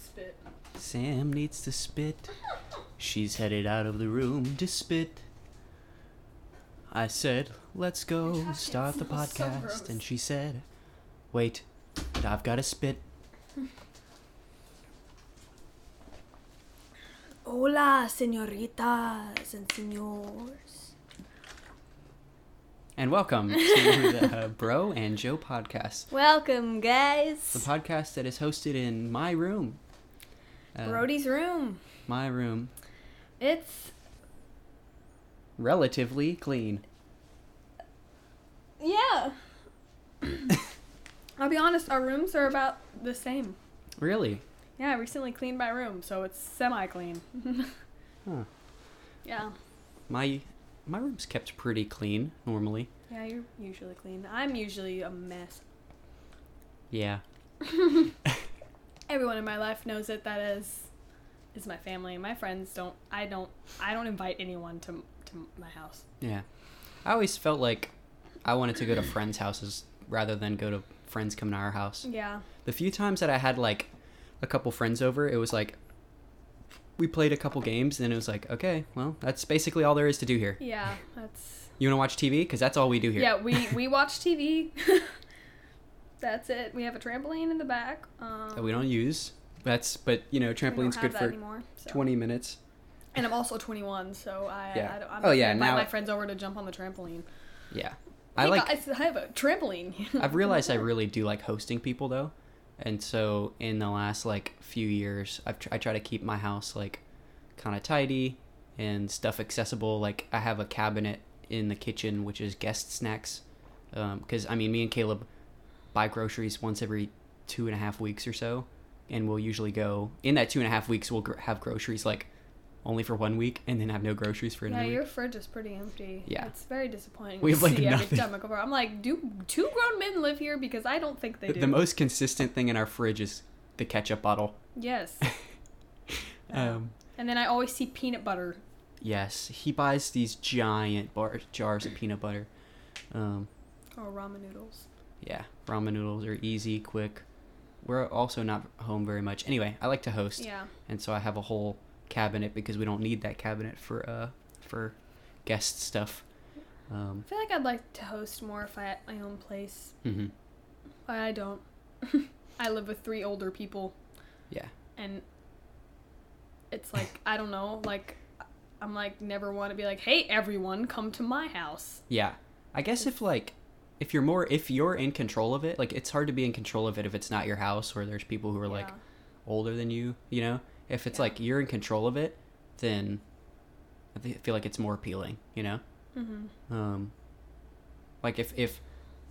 spit. Sam needs to spit. She's headed out of the room to spit. I said, let's go start the smells so podcast. and she said, wait, I've got to spit. Hola, senoritas and senors. And welcome to the uh, Bro and Joe podcast, Welcome, guys. the podcast that is hosted in my room. Uh, Brody's room. My room. It's Relatively clean. yeah. I'll be honest, our rooms are about the same. Really? Yeah, I recently cleaned my room, so it's semi-clean. Huh. yeah. My my room's kept pretty clean normally. Yeah, you're usually clean. I'm usually a mess. Yeah. Everyone in my life knows it. that is is my family. My friends don't. I don't. I don't invite anyone to to my house. Yeah. I always felt like I wanted to go to friends' houses rather than go to friends coming to our house. Yeah. The few times that I had like a couple friends over, it was like we played a couple games and it was like, okay, well, that's basically all there is to do here. Yeah. That's. You want to watch TV? Because that's all we do here. Yeah. We we watch TV. That's it. We have a trampoline in the back. Um, That we don't use. That's, but you know, trampoline's good for anymore, so. 20 minutes. And I'm also 21, so I. Yeah. I don't, I'm Oh, yeah, invite now- my friends over to jump on the trampoline. Yeah. I hey like. guys, I have a trampoline. I've realized I really do like hosting people though, and so in the last like few years, I've tr- I try to keep my house like kind of tidy and stuff accessible. Like I have a cabinet in the kitchen which is guest snacks, because I mean me and Caleb buy groceries once every two and a half weeks or so, and we'll usually go in that two and a half weeks we'll gr- have groceries like only for one week and then have no groceries for Yeah, another. your week. fridge is pretty empty. Yeah. It's very disappointing. We have, like, see nothing. time I go over. I'm like, do two grown men live here? Because I don't think they The, do. the most consistent thing in our fridge is the ketchup bottle. Yes. Um, and then I always see peanut butter. Yes, he buys these giant bar- jars of peanut butter. Um, Or ramen noodles. yeah, ramen noodles are easy, quick. We're also not home very much. Anyway, I like to host, Yeah. and so I have a whole cabinet because we don't need that cabinet for uh for guest stuff. Um, I feel like I'd like to host more if I had my own place. hmm But I don't. I live with three older people, Yeah, and it's like I don't know. Like I'm like never want to be like, hey everyone, come to my house. yeah. I guess if like if you're more if you're in control of it, like it's hard to be in control of it if it's not your house or there's people who are like older than you, you know? If it's Yeah. like you're in control of it, then I feel like it's more appealing, you know? Mm-hmm. Um, like if, if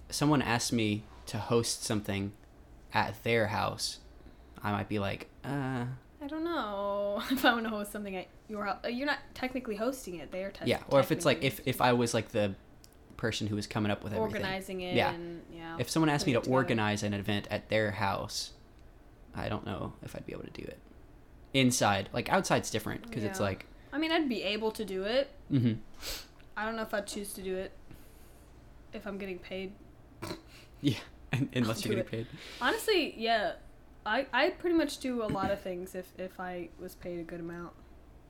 someone asked me to host something at their house, I might be like, uh, I don't know if I want to host something at your house. You're not technically hosting it. They are. Te- yeah. Or if it's like, if, if I was like the person who was coming up with everything. organizing it. Yeah. And, yeah. If someone asked me to together. organize an event at their house, I don't know if I'd be able to do it. Inside, like outside's different because it's like, I mean, I'd be able to do it. hmm I don't know if I'd choose to do it if I'm getting paid. yeah, unless I'll you're getting paid. Honestly, yeah. I, I pretty much do a lot of things if, if I was paid a good amount.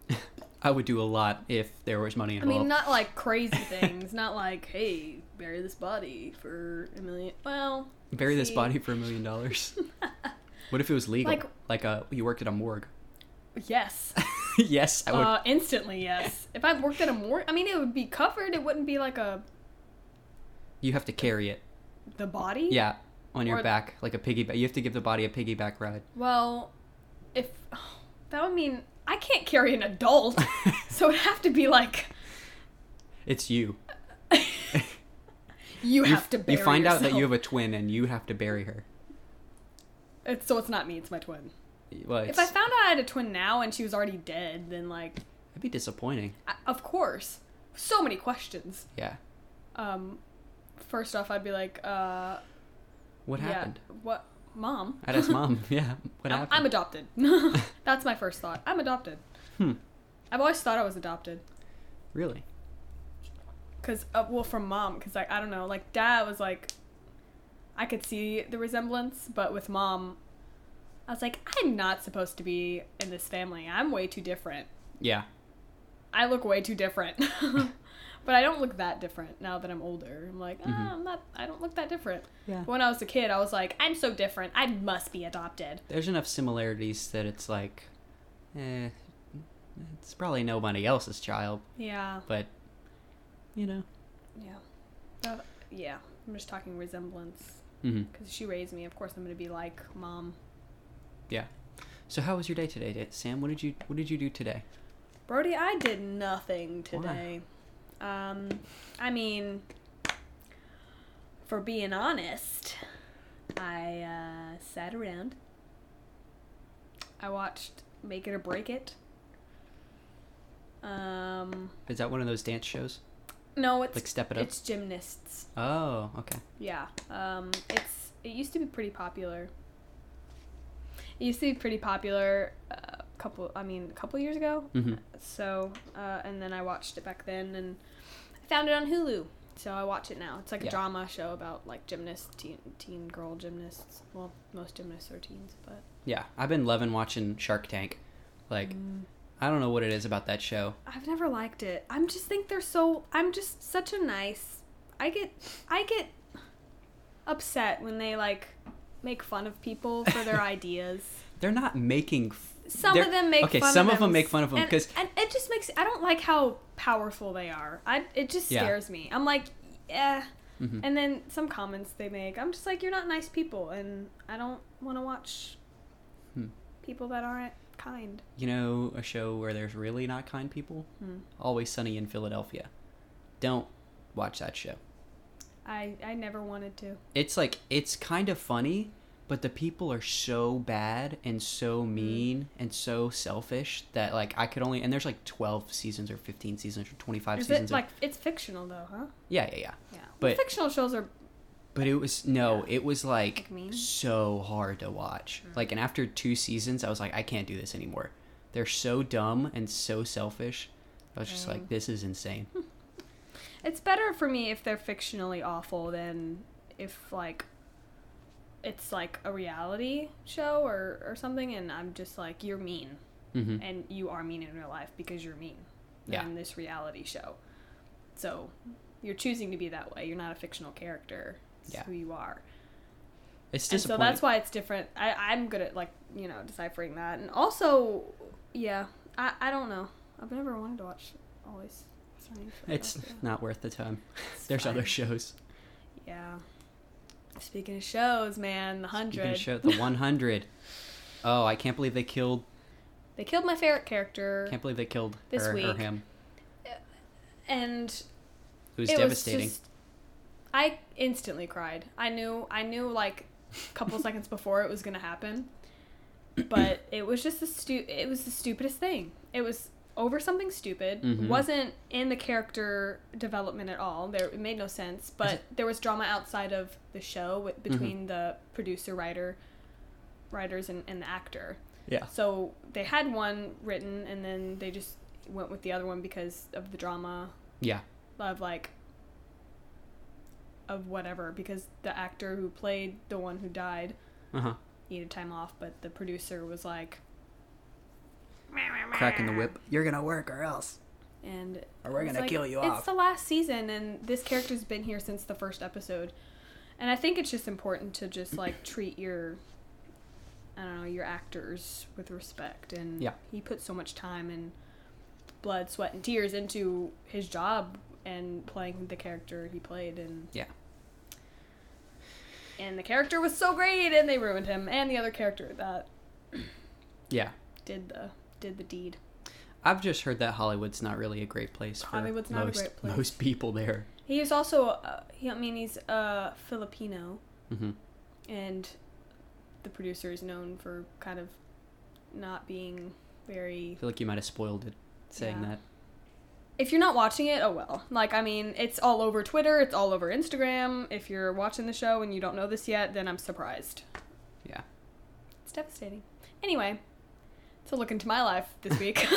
I would do a lot if there was money involved. I mean, not like crazy things. not like, hey, bury this body for a million. Well, Bury this body for a million dollars. What if it was legal? Like- Like, uh, you worked at a morgue. yes. yes, I would. Uh, instantly, yes. if I worked at a morgue, I mean, it would be covered. It wouldn't be like a you have to carry it. the body. Yeah, on your Or- back, like a piggyback. You have to give the body a piggyback ride. Well, if that would mean I can't carry an adult, so it'd have to be like It's you. you You, have to bury you find out that you have a twin and you have to bury her. It's, so it's not me. It's my twin. Well, it's, If I found out I had a twin now and she was already dead, then like, that'd be disappointing. I, of course, so many questions. Yeah. Um, first off, I'd be like, uh, What yeah, happened? What, mom? I'd ask mom. Yeah. What I'm, happened? I'm adopted. That's my first thought. I'm adopted. Hmm. I've always thought I was adopted. Really? Cause uh, well, from mom, cause like I don't know, like dad was like, I could see the resemblance, but with mom, I was like, I'm not supposed to be in this family. I'm way too different. Yeah. I look way too different. but I don't look that different now that I'm older. I'm like, ah, Mhm. I'm not. I don't look that different. Yeah. When I was a kid, I was like, I'm so different. I must be adopted. There's enough similarities that it's like, eh, it's probably nobody else's child, Yeah. but you know. Yeah. Uh, yeah. I'm just talking resemblance because she raised me. Of course, I'm gonna be like mom. Yeah. So how was your day today, Sam? What did you What did you do today? Brody, I did nothing today. Um, I mean, for being honest, I uh, sat around. I watched Make It or Break It. Um, Is that one of those dance shows? no, it's Like Step It Up? it's gymnasts. Oh, okay. Yeah. Um, it's it used to be pretty popular. It used to be pretty popular a couple. I mean, a couple years ago. hmm So, uh, and then I watched it back then, and I found it on Hulu. So I watch it now. It's like Yeah. a drama show about like gymnasts, teen, teen girl gymnasts. Well, most gymnasts are teens, but Yeah, I've been loving watching Shark Tank. Like, I don't know what it is about that show. I've never liked it. I'm just think they're so. I'm just such a nice. I get I get upset when they like make fun of people for their ideas. They're not making. f- Some of them make okay, fun some of, of them make fun of them because and, it just makes I don't like how powerful they are. I it just Yeah. scares me. I'm like, yeah. Mhm. And then some comments they make, I'm just like, you're not nice people, and I don't want to watch Hmm. people that aren't kind. you know a show where there's really not kind people. Hmm. Always Sunny in Philadelphia. Don't watch that show. I I never wanted to. It's like it's kind of funny, but the people are so bad and so Mm. mean and so selfish that like I could only and there's like 12 seasons or 15 seasons or 25 Is seasons. it like it's fictional though, huh? yeah, yeah, yeah. Yeah. But- fictional shows are But it was no, Yeah. it was like Like so hard to watch. Mm. Like and after two seasons, I was like, I can't do this anymore. They're so dumb and so selfish. I was just like, this is insane. It's better for me if they're fictionally awful than if like it's like a reality show or or something and I'm just like you're mean hmm and you are mean in real life because you're mean Yeah. in this reality show. So you're choosing to be that way. You're not a fictional character. It's Yeah. who you are. It's And so that's why it's different. I, I'm good at like, you know, deciphering that. And also yeah, I, I don't know. I've never wanted to watch always it's not worth the time. It's There's other shows. Yeah. Speaking of shows, man, the hundred. show, the 100. Oh, I can't believe they killed. They killed my favorite character, Can't believe they killed This her or him. Uh, and It was it devastating. Was just, I instantly cried. I knew. I knew like a couple seconds before it was gonna happen, but it was just the stu. It was the stupidest thing. It was over something stupid. Mhm. wasn't in the character development at all. There it made no sense. But there was drama outside of the show with, between the producer, writer, writers, and, and the actor. yeah. So they had one written, and then they just went with the other one because of the drama Yeah. of like of whatever. Because the actor who played the one who died Uh huh. needed time off, but the producer was like Cracking the whip. You're gonna work or else. and Or we're gonna like, kill you it's off. the last season, and this character's been here since the first episode. And I think it's just important to just like treat your, I don't know, your actors with respect. And Yeah. he put so much time and blood, sweat, and tears into his job and playing the character he played. And Yeah. and the character was so great, and they ruined him, and the other character that Yeah. did the did the deed. I've just heard that Hollywood's not really a great place for Hollywood's not a most, great place. most people there. He is also, uh, he, I mean, he's uh, Filipino. hmm and the producer is known for kind of not being very I feel like you might have spoiled it saying Yeah. that. if you're not watching it oh well like i mean it's all over twitter it's all over instagram if you're watching the show and you don't know this yet then i'm surprised Yeah. it's devastating anyway to look into my life this week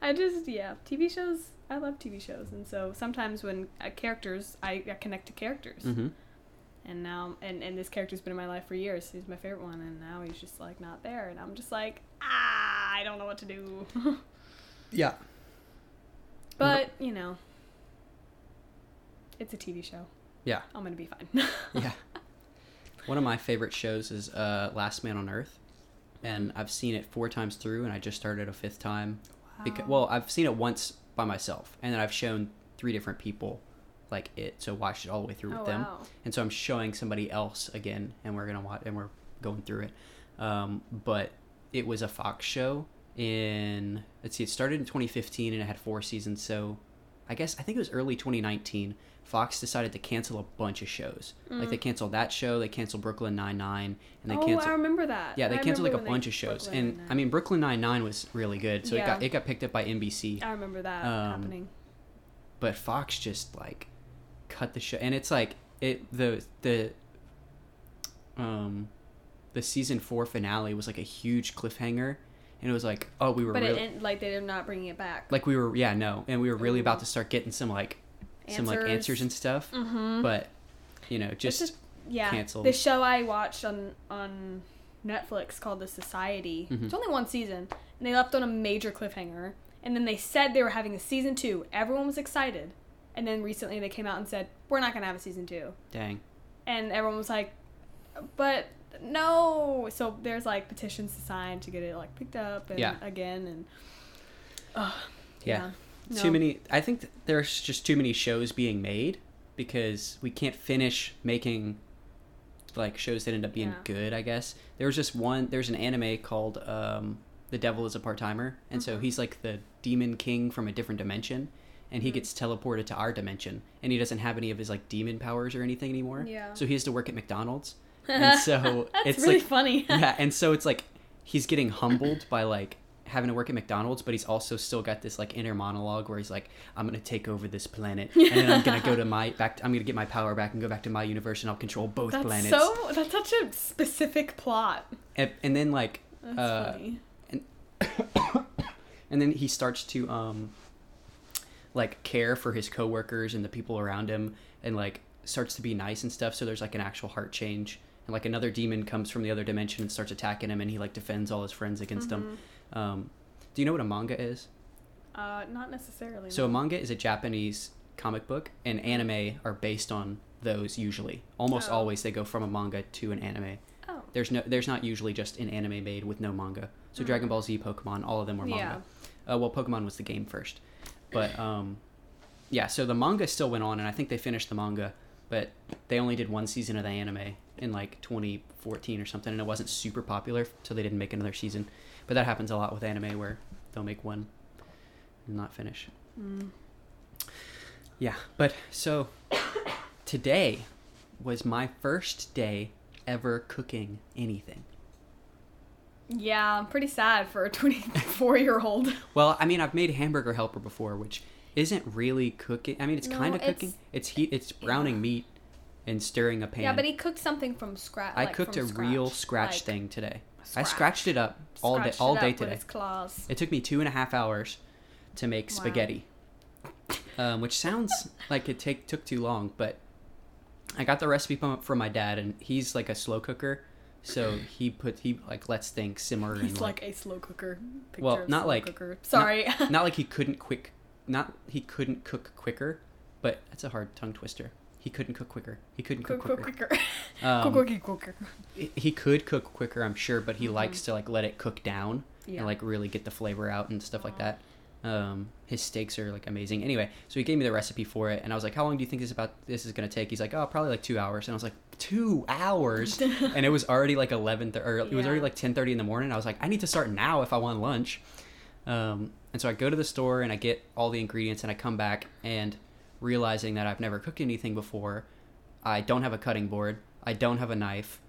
i just yeah tv shows i love tv shows and so sometimes when uh, characters I, I connect to characters hmm And now, and, and this character's been in my life for years. He's my favorite one, and now he's just like not there, and I'm just like, ah, I don't know what to do. Yeah. but you know, it's a TV show. Yeah. I'm gonna be fine. yeah. One of my favorite shows is uh, Last Man on Earth, and I've seen it four times through, and I just started a fifth time. Because, well, I've seen it once by myself, and then I've shown three different people like it, so watched it all the way through with Oh, them. wow. And so I'm showing somebody else again, and we're gonna watch, and we're going through it. Um, but it was a Fox show in let's see, it started in 2015 and it had four seasons. So I guess I think it was early 2019. Fox decided to cancel a bunch of shows. Like they canceled that show, they canceled Brooklyn Nine Nine, and they Mm. oh, canceled. I remember that. Yeah, they I canceled like a bunch of shows, Brooklyn and Nine-Nine. I mean Brooklyn Nine Nine was really good, so it got it got picked up by NBC. I remember that um, happening. But Fox just like cut the show, and it's like it the the um the season four finale was like a huge cliffhanger, and it was like oh we were But really, it, like they're not bringing it back. like we were yeah no, and we were really about to start getting some like some like answers and stuff, Mm-hmm. but you know Just, just, yeah, canceled. the show I watched on on Netflix called The Society. Mhm. It's only one season, and they left on a major cliffhanger. And then they said they were having a season two. Everyone was excited, and then recently they came out and said we're not gonna have a season two. dang And everyone was like, but no. So there's like petitions to sign to get it like picked up and Yeah. again and. Uh, Yeah. No. too many i think th- there's just too many shows being made because we can't finish making like shows that end up being Yeah. good i guess there was just one there's an anime called um the devil is a part-timer and so Mhm. he's like the demon king from a different dimension and he Mhm. gets teleported to our dimension and he doesn't have any of his like demon powers or anything anymore Yeah. so he has to work at mcdonald's and so it's really like funny. yeah, and so it's like he's getting humbled by like having to work at McDonald's, but he's also still got this like inner monologue where he's like, "I'm gonna take over this planet, and then I'm gonna go to my back. I'm gonna get my power back and go back to my universe, and I'll control both That's planets." so. That's such a specific plot. and, and then like, That's Uh, funny. and then he starts to um, like care for his coworkers and the people around him, and like starts to be nice and stuff. So there's like an actual heart change. Like another demon comes from the other dimension and starts attacking him, and he like defends all his friends against him. Um, do you know what a manga is? Uh, not necessarily. So a manga is a Japanese comic book, and anime are based on those usually. Almost Oh. always they go from a manga to an anime. Oh. There's no there's not usually just an anime made with no manga. So Mhm. Dragon Ball Z, Pokemon, all of them were manga. Uh, well, Pokemon was the game first, but um, yeah. So the manga still went on, and I think they finished the manga, but they only did one season of the anime in like 2014 or something, and it wasn't super popular, so they didn't make another season. But that happens a lot with anime where they'll make one and not finish. Mm. Yeah, but so today was my first day ever cooking anything. Yeah, I'm pretty sad for a 24 year old. Well, I mean, I've made hamburger helper before, which isn't really cooking. I mean, it's No, kind of cooking. It's heat. It's browning Yeah. meat and stirring a pan. Yeah, but he cooked something from scratch. I like, cooked a real scratch, scratch like, thing today. I scratched it up all day, all day today. It took me two and a half hours to make Wow. spaghetti, um, which sounds like it take took too long, but I got the recipe from, from my dad, and he's like a slow cooker, so he put he like lets things simmer He's and like a slow cooker. Picture Well, not slow like- Cooker. Sorry. not like he couldn't quick, not he couldn't cook quicker, but that's a hard tongue twister. He couldn't cook quicker. He couldn't cook, cook, cook quicker. quicker. Um, cook, cook, quicker. He- could cook quicker, I'm sure, but he Mhm. likes to like let it cook down Yeah. and like really get the flavor out and stuff like that. Um, his steaks are like amazing. Anyway, so he gave me the recipe for it, and I was like, "How long do you think this about this is gonna take?" He's like, "Oh, probably like two hours." And I was like, two hours?" and it was already like eleven th- or it was already Yeah. like ten thirty in the morning. I was like, "I need to start now if I want lunch." Um, and so I go to the store and I get all the ingredients, and I come back and realizing that I've never cooked anything before, I don't have a cutting board, I don't have a knife,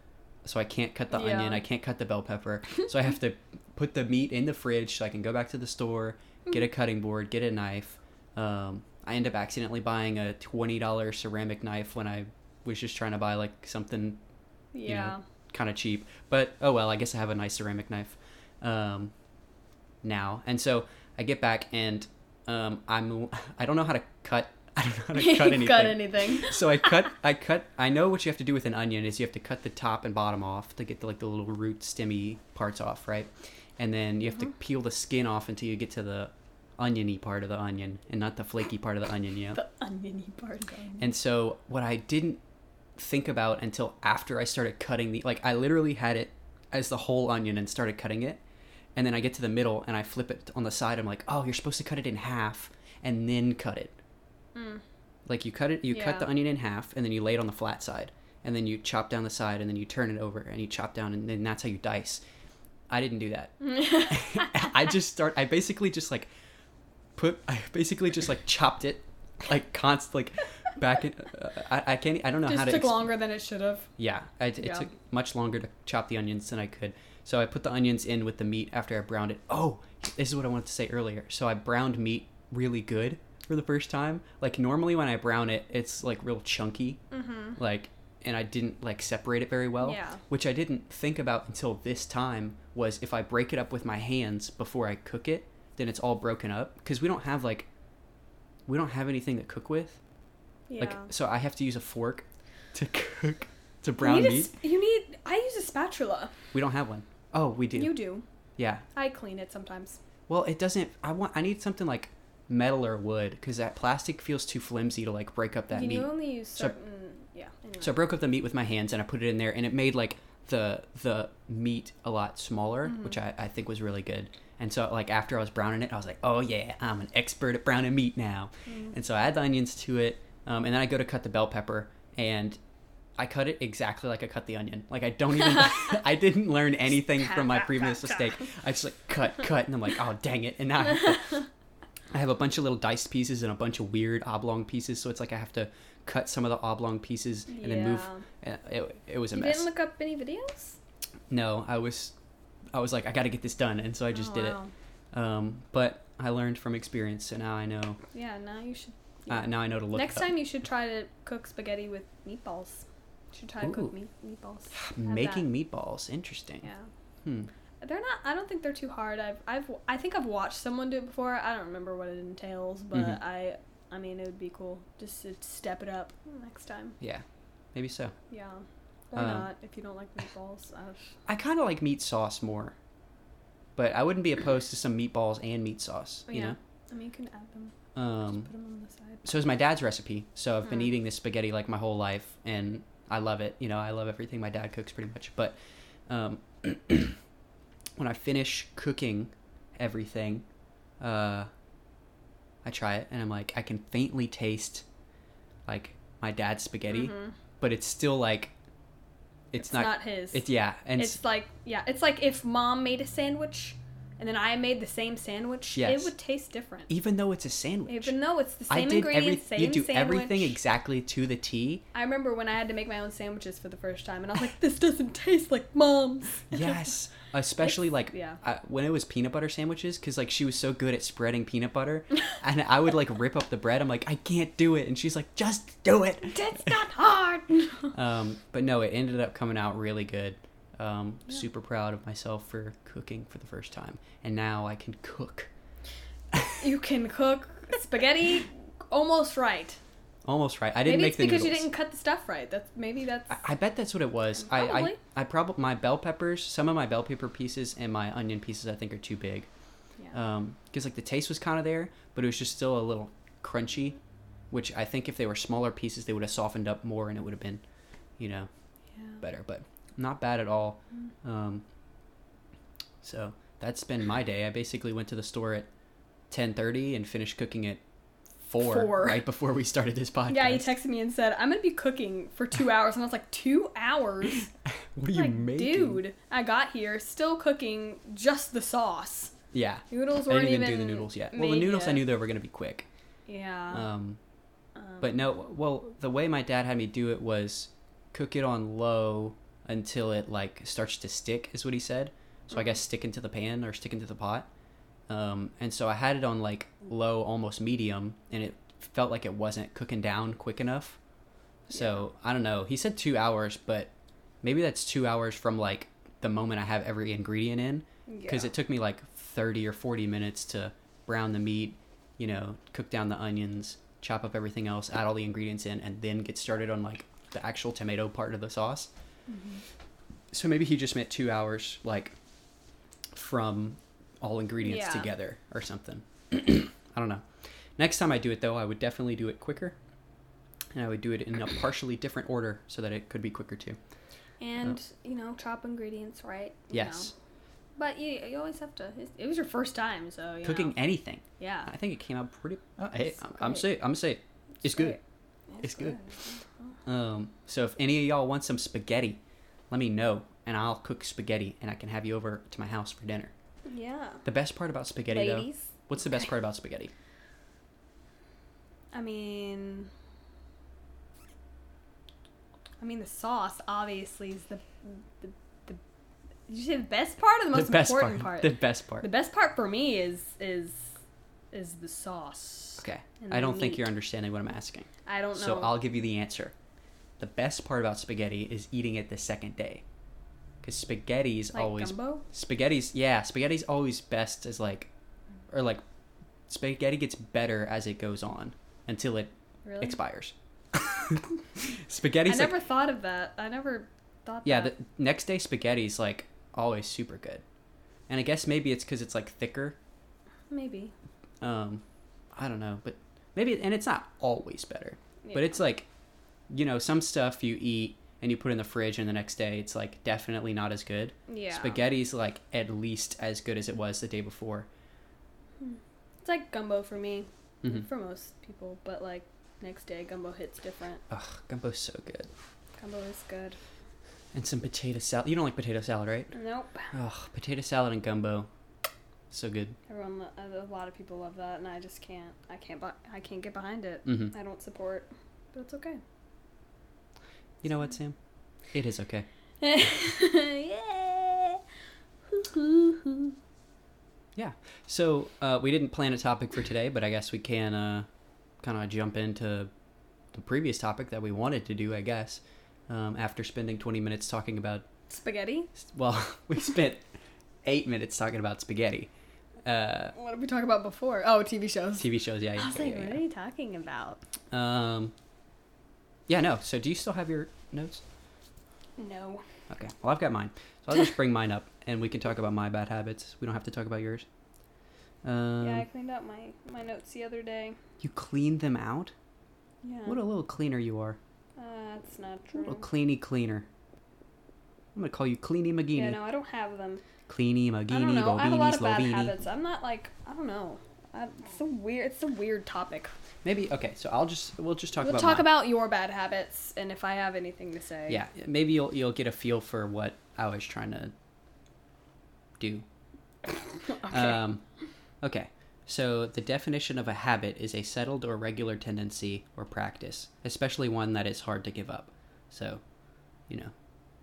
so I can't cut the Yeah. onion, I can't cut the bell pepper, so I have to put the meat in the fridge so I can go back to the store, get a cutting board, get a knife. Um, I end up accidentally buying a twenty dollar ceramic knife when I was just trying to buy like something yeah. kind of cheap. But oh well, I guess I have a nice ceramic knife um, now. And so I get back and um, I'm I don't know how to cut I don't know how to cut anything. cut anything. so I cut I cut I know what you have to do with an onion is you have to cut the top and bottom off to get the, like the little root stemmy parts off, right? And then you have to peel the skin off until you get to the oniony part of the onion and not the flaky part of the onion, yeah. The oniony part. Of the onion. And so what I didn't think about until after I started cutting the like I literally had it as the whole onion and started cutting it. And then I get to the middle and I flip it on the side. I'm like, "Oh, you're supposed to cut it in half and then cut it." Mm. Like you cut it, you cut the onion in half and then you lay it on the flat side. And then you chop down the side and then you turn it over and you chop down and then that's how you dice. I didn't do that. I just start I basically just like put I basically just like chopped it like const like back in uh, I, I can't I don't know Just how to took ex- longer than it should have. yeah I, it Yeah. took much longer to chop the onions than I could so I put the onions in with the meat after I browned it oh this is what I wanted to say earlier so I browned meat really good for the first time like normally when I brown it it's like real chunky Mm-hmm. like and I didn't like separate it very well Yeah. which I didn't think about until this time was if I break it up with my hands before I cook it then it's all broken up because we don't have like we don't have anything to cook with Yeah. like so I have to use a fork to cook to you brown need, meat sp- you need. I use a spatula. we don't have one. Oh, we do You do. yeah I clean it sometimes. well it doesn't I want I need something like metal or wood because that plastic feels too flimsy to like break up that you meat only use So- certain. yeah. Anyway. So I broke up the meat with my hands and I put it in there, and it made like the the meat a lot smaller, Mm-hmm. which I, I think was really good. And so like after I was browning it, I was like, oh yeah, I'm an expert at browning meat now. Mm. And so I add the onions to it, um, and then I go to cut the bell pepper, and I cut it exactly like I cut the onion. Like I don't even I didn't learn anything from my previous mistake. I just like cut cut, and I'm like, oh dang it, and now. I have to, I have a bunch of little diced pieces and a bunch of weird oblong pieces, so it's like I have to cut some of the oblong pieces and then move. Uh, It, it was a You mess. didn't look up any videos. no, I was, I was like, I got to get this done, and so I just Oh, did wow. it. Um, but I learned from experience, so now I know. Yeah. Now you should. Uh, now I know to look. Next time you should try to cook spaghetti with meatballs. Should try to Ooh. cook meat, meatballs. Making meatballs, interesting. Yeah. Hmm. They're not. I don't think they're too hard. I've. I've. I think I've watched someone do it before. I don't remember what it entails, but Mhm. I. I mean, it would be cool just to step it up next time. Yeah, maybe so. Yeah. Or Um, not if you don't like meatballs. I've, I kind of like meat sauce more, but I wouldn't be opposed to some meatballs and meat sauce. You yeah. I mean, you can add them. know. Um, Just put them on the side. so is my dad's recipe. So I've been Mm. eating this spaghetti like my whole life, and I love it. You know, I love everything my dad cooks pretty much. But um, when I finish cooking everything, uh, I try it, and I'm like, I can faintly taste like my dad's spaghetti, Mhm. but it's still like, it's, It's not. not his. It's yeah, and it's like yeah, it's like if mom made a sandwich, and then I made the same sandwich. Yes. It would taste different. even though it's a sandwich. Even though it's the same did every, ingredients, same you do sandwich. everything exactly to the T. I remember when I had to make my own sandwiches for the first time, and I was like, "This doesn't taste like mom's." Yes, especially It's- like yeah. I, when it was peanut butter sandwiches, because like she was so good at spreading peanut butter, and I would like rip up the bread. I'm like, I can't do it, and she's like, just do it. It's not hard. Um, but no, it ended up coming out really good. Um, Super proud of myself for cooking for the first time, and now I can cook you can cook spaghetti almost right. almost right. I didn't maybe make it's the because noodles. you didn't cut the stuff right. That's maybe that's. I, I bet that's what it was. I I, Probably. I probably my bell peppers, some of my bell pepper pieces and my onion pieces, I think are too big. yeah. Um, because like the taste was kind of there, but it was just still a little crunchy, which I think if they were smaller pieces, they would have softened up more and it would have been, you know, yeah. better. But not bad at all. Um, so that's been my day. I basically went to the store at ten thirty and finished cooking at four, Four. right before we started this podcast. Yeah, he texted me and said, "I'm gonna be cooking for two hours," and I was like, two hours? what are you like, making? dude, I got here still cooking just the sauce. Yeah. Noodles I didn't even, do the noodles yet. Well, the noodles I knew they were gonna be quick. Yeah. Um, um, But no, well, the way my dad had me do it was cook it on low until it like starts to stick, is what he said. So I guess stick into the pan or stick into the pot. Um, and so I had it on like low, almost medium, and it felt like it wasn't cooking down quick enough. So I don't know. He said two hours, but maybe that's two hours from like the moment I have every ingredient in, because yeah. it took me like thirty or forty minutes to brown the meat, you know, cook down the onions, chop up everything else, add all the ingredients in, and then get started on like the actual tomato part of the sauce. So maybe he just meant two hours, like from all ingredients Yeah. together or something. I don't know. Next time I do it though, I would definitely do it quicker, and I would do it in a partially different order so that it could be quicker too. And you know, chop ingredients right. you Yes, know. But you, you always have to. It, was your first time, so you cooking know. anything. Yeah. I think it came out pretty. Uh, hey, I'm, I'm say I'm gonna say it. It's good. great. It's good. Um, so if any of y'all want some spaghetti, let me know, and I'll cook spaghetti, and I can have you over to my house for dinner. Yeah. The best part about spaghetti, though, what's the best part about spaghetti? I mean, I mean the sauce obviously is the the. the did you say the best part or the most the important part. part? The best part. The best part for me is is is the sauce. okay, I don't think meat. you're understanding what I'm asking. I don't know. So I'll give you the answer. The best part about spaghetti is eating it the second day, because spaghetti's like always gumbo. spaghetti's yeah spaghetti's always best as like, or like, spaghetti gets better as it goes on until it Really? expires. I spaghetti's like never thought of that. I never thought. Yeah, that. the next day spaghetti's like always super good, and I guess maybe it's because it's like thicker. maybe. Um, I don't know, but maybe and it's not always better, but it's like, you know, some stuff you eat and you put in the fridge and the next day it's like definitely not as good. yeah. Spaghetti's like at least as good as it was the day before. It's like gumbo for me, Mhm. for most people, but like next day gumbo hits different. Ugh, gumbo's so good. Gumbo is good. And some potato salad. You don't like potato salad, right? Nope. Ugh, potato salad and gumbo, so good. Everyone, lo- a lot of people love that, and I just can't. I can't. bu- I can't get behind it. hmm I don't support, but it's okay. You know what, Sam? It is okay. yeah. Hoo-hoo-hoo. So uh, we didn't plan a topic for today, but I guess we can uh, kind of jump into the previous topic that we wanted to do. I guess um, after spending 20 minutes talking about, Spaghetti. well, we spent eight minutes talking about spaghetti, uh, What did we talk about before? Oh, TV shows. TV shows. Yeah, I was yeah, like, yeah, what are you talking about? Um, yeah, no. So do you still have your notes? No. Okay. Well, I've got mine, so I'll just bring mine up, and we can talk about my bad habits. We don't have to talk about yours. Um, yeah, I cleaned out my my notes the other day. You cleaned them out. Yeah. What a little cleaner you are. uh, that's not A little cleany cleaner. I'm gonna call you Cleany McGeany. Yeah, no, I don't have them. Cleany I don't know. I have a lot of bad habits. I'm not like I don't know. I, it's a weird. It's a weird topic. Maybe okay. So I'll just we'll just talk we'll about talk mine. about your bad habits, and if I have anything to say. yeah. Maybe you'll you'll get a feel for what I was trying to do. okay. Um, okay. So the definition of a habit is a settled or regular tendency or practice, especially one that is hard to give up. So, you know,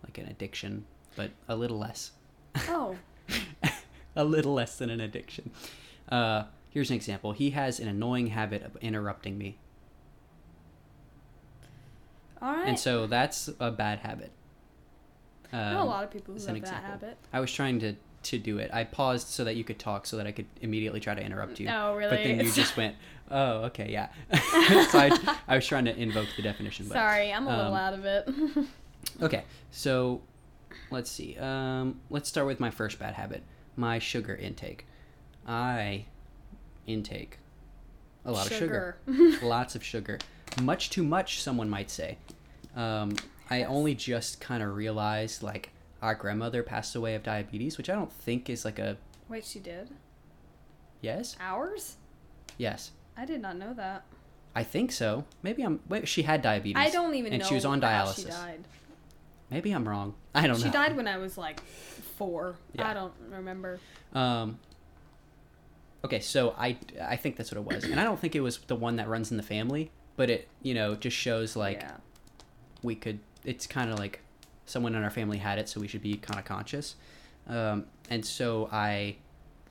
like an addiction, but a little less. oh. a little less than an addiction. Uh, here's an example. He has an annoying habit of interrupting me, All right. and so that's a bad habit. I know a Um, lot of people who have an that habit. I was trying to to do it. I paused so that you could talk, so that I could immediately try to interrupt you. Oh, really? But then you just went, "Oh, okay, yeah." so I, I was trying to invoke the definition. But, Sorry, I'm a little um, out of it. Okay, so let's see. Um, let's start with my first bad habit: my sugar intake. I intake a lot of sugar, lots of sugar, much too much. Someone might say. Um, I only just kind of realized like our grandmother passed away of diabetes, which I don't think is like a Wait, she did? yes, Hours? yes. I did not know that. I think so. Maybe I'm. Wait, she had diabetes. I don't even and know she was on how she died. Maybe I'm wrong. I don't She know. She died when I was like four. Yeah. I don't remember. Um. Okay, so I I think that's what it was, and I don't think it was the one that runs in the family, but it you know just shows like yeah. we could. It's kind of like someone in our family had it, so we should be kind of conscious. Um, and so I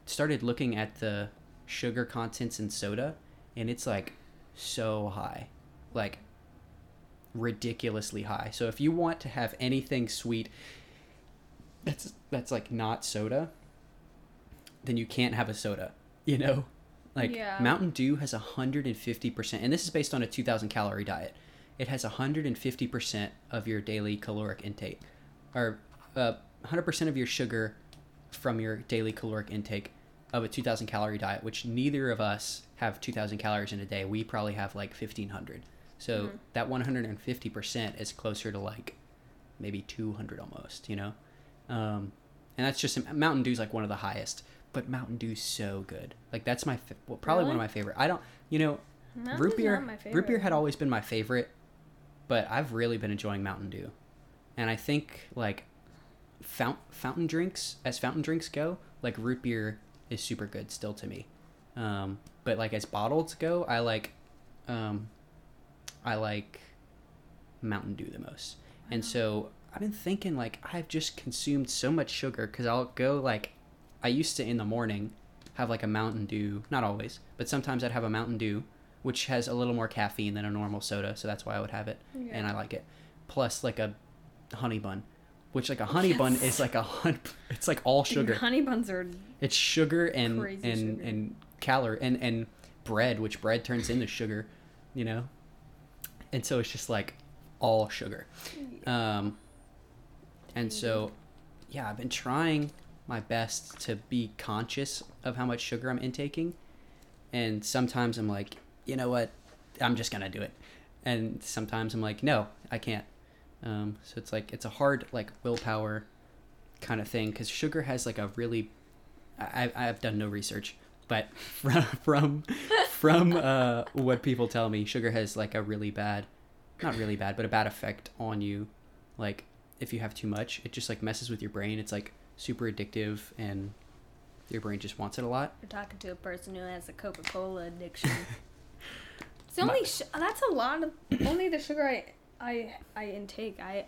started looking at the sugar contents in soda, and it's like so high, like ridiculously high. So if you want to have anything sweet, that's that's like not soda, then you can't have a soda. You know, Like Yeah. Mountain Dew has 150%, and this is based on a 2,000 calorie diet. It has 150% of your daily caloric intake, or uh, 100% of your sugar from your daily caloric intake of a 2,000 calorie diet, which neither of us have 2,000 calories in a day. We probably have like 1,500. So Mhm. that 150% is closer to like maybe 200 almost, you know? Um, and that's just Mountain Dew's like one of the highest, but Mountain Dew's so good. Like that's my fa- well, probably one of my favorite. I don't, you know, Mountain root beer. Root beer had always been my favorite, but I've really been enjoying Mountain Dew, and I think like fount, fountain drinks as fountain drinks go, like root beer is super good still to me. Um, but like as bottled go, I like, um, I like Mountain Dew the most, and uh-huh. so I've been thinking like I've just consumed so much sugar because I'll go like, I used to in the morning have like a Mountain Dew, not always, but sometimes I'd have a Mountain Dew, which has a little more caffeine than a normal soda, so that's why I would have it, and I like it. Plus like a honey bun, which like a honey bun is like a hun- it's like all sugar. Honey buns are It's sugar and and sugar. and calorie and and bread, which bread turns into sugar, you know. And so it's just like all sugar. Um, and so, yeah, I've been trying my best to be conscious of how much sugar I'm intaking, and sometimes I'm like, you know what, I'm just gonna do it, and sometimes I'm like, no, I can't. Um, so it's like it's a hard like willpower kind of thing because sugar has like a really I, I've done no research, but from from from uh, what people tell me, sugar has like a really bad, not really bad, but a bad effect on you. Like if you have too much, it just like messes with your brain. It's like super addictive, and your brain just wants it a lot. You're talking to a person who has a Coca Cola addiction. it's the only. Sh- that's a lot of only the sugar I I I intake. I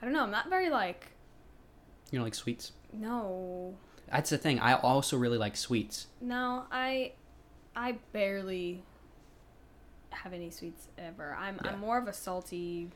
I don't know. I'm not very like You know, like sweets. no That's the thing. I also really like sweets. no. I I barely have any sweets ever. I'm Yeah. I'm more of a salty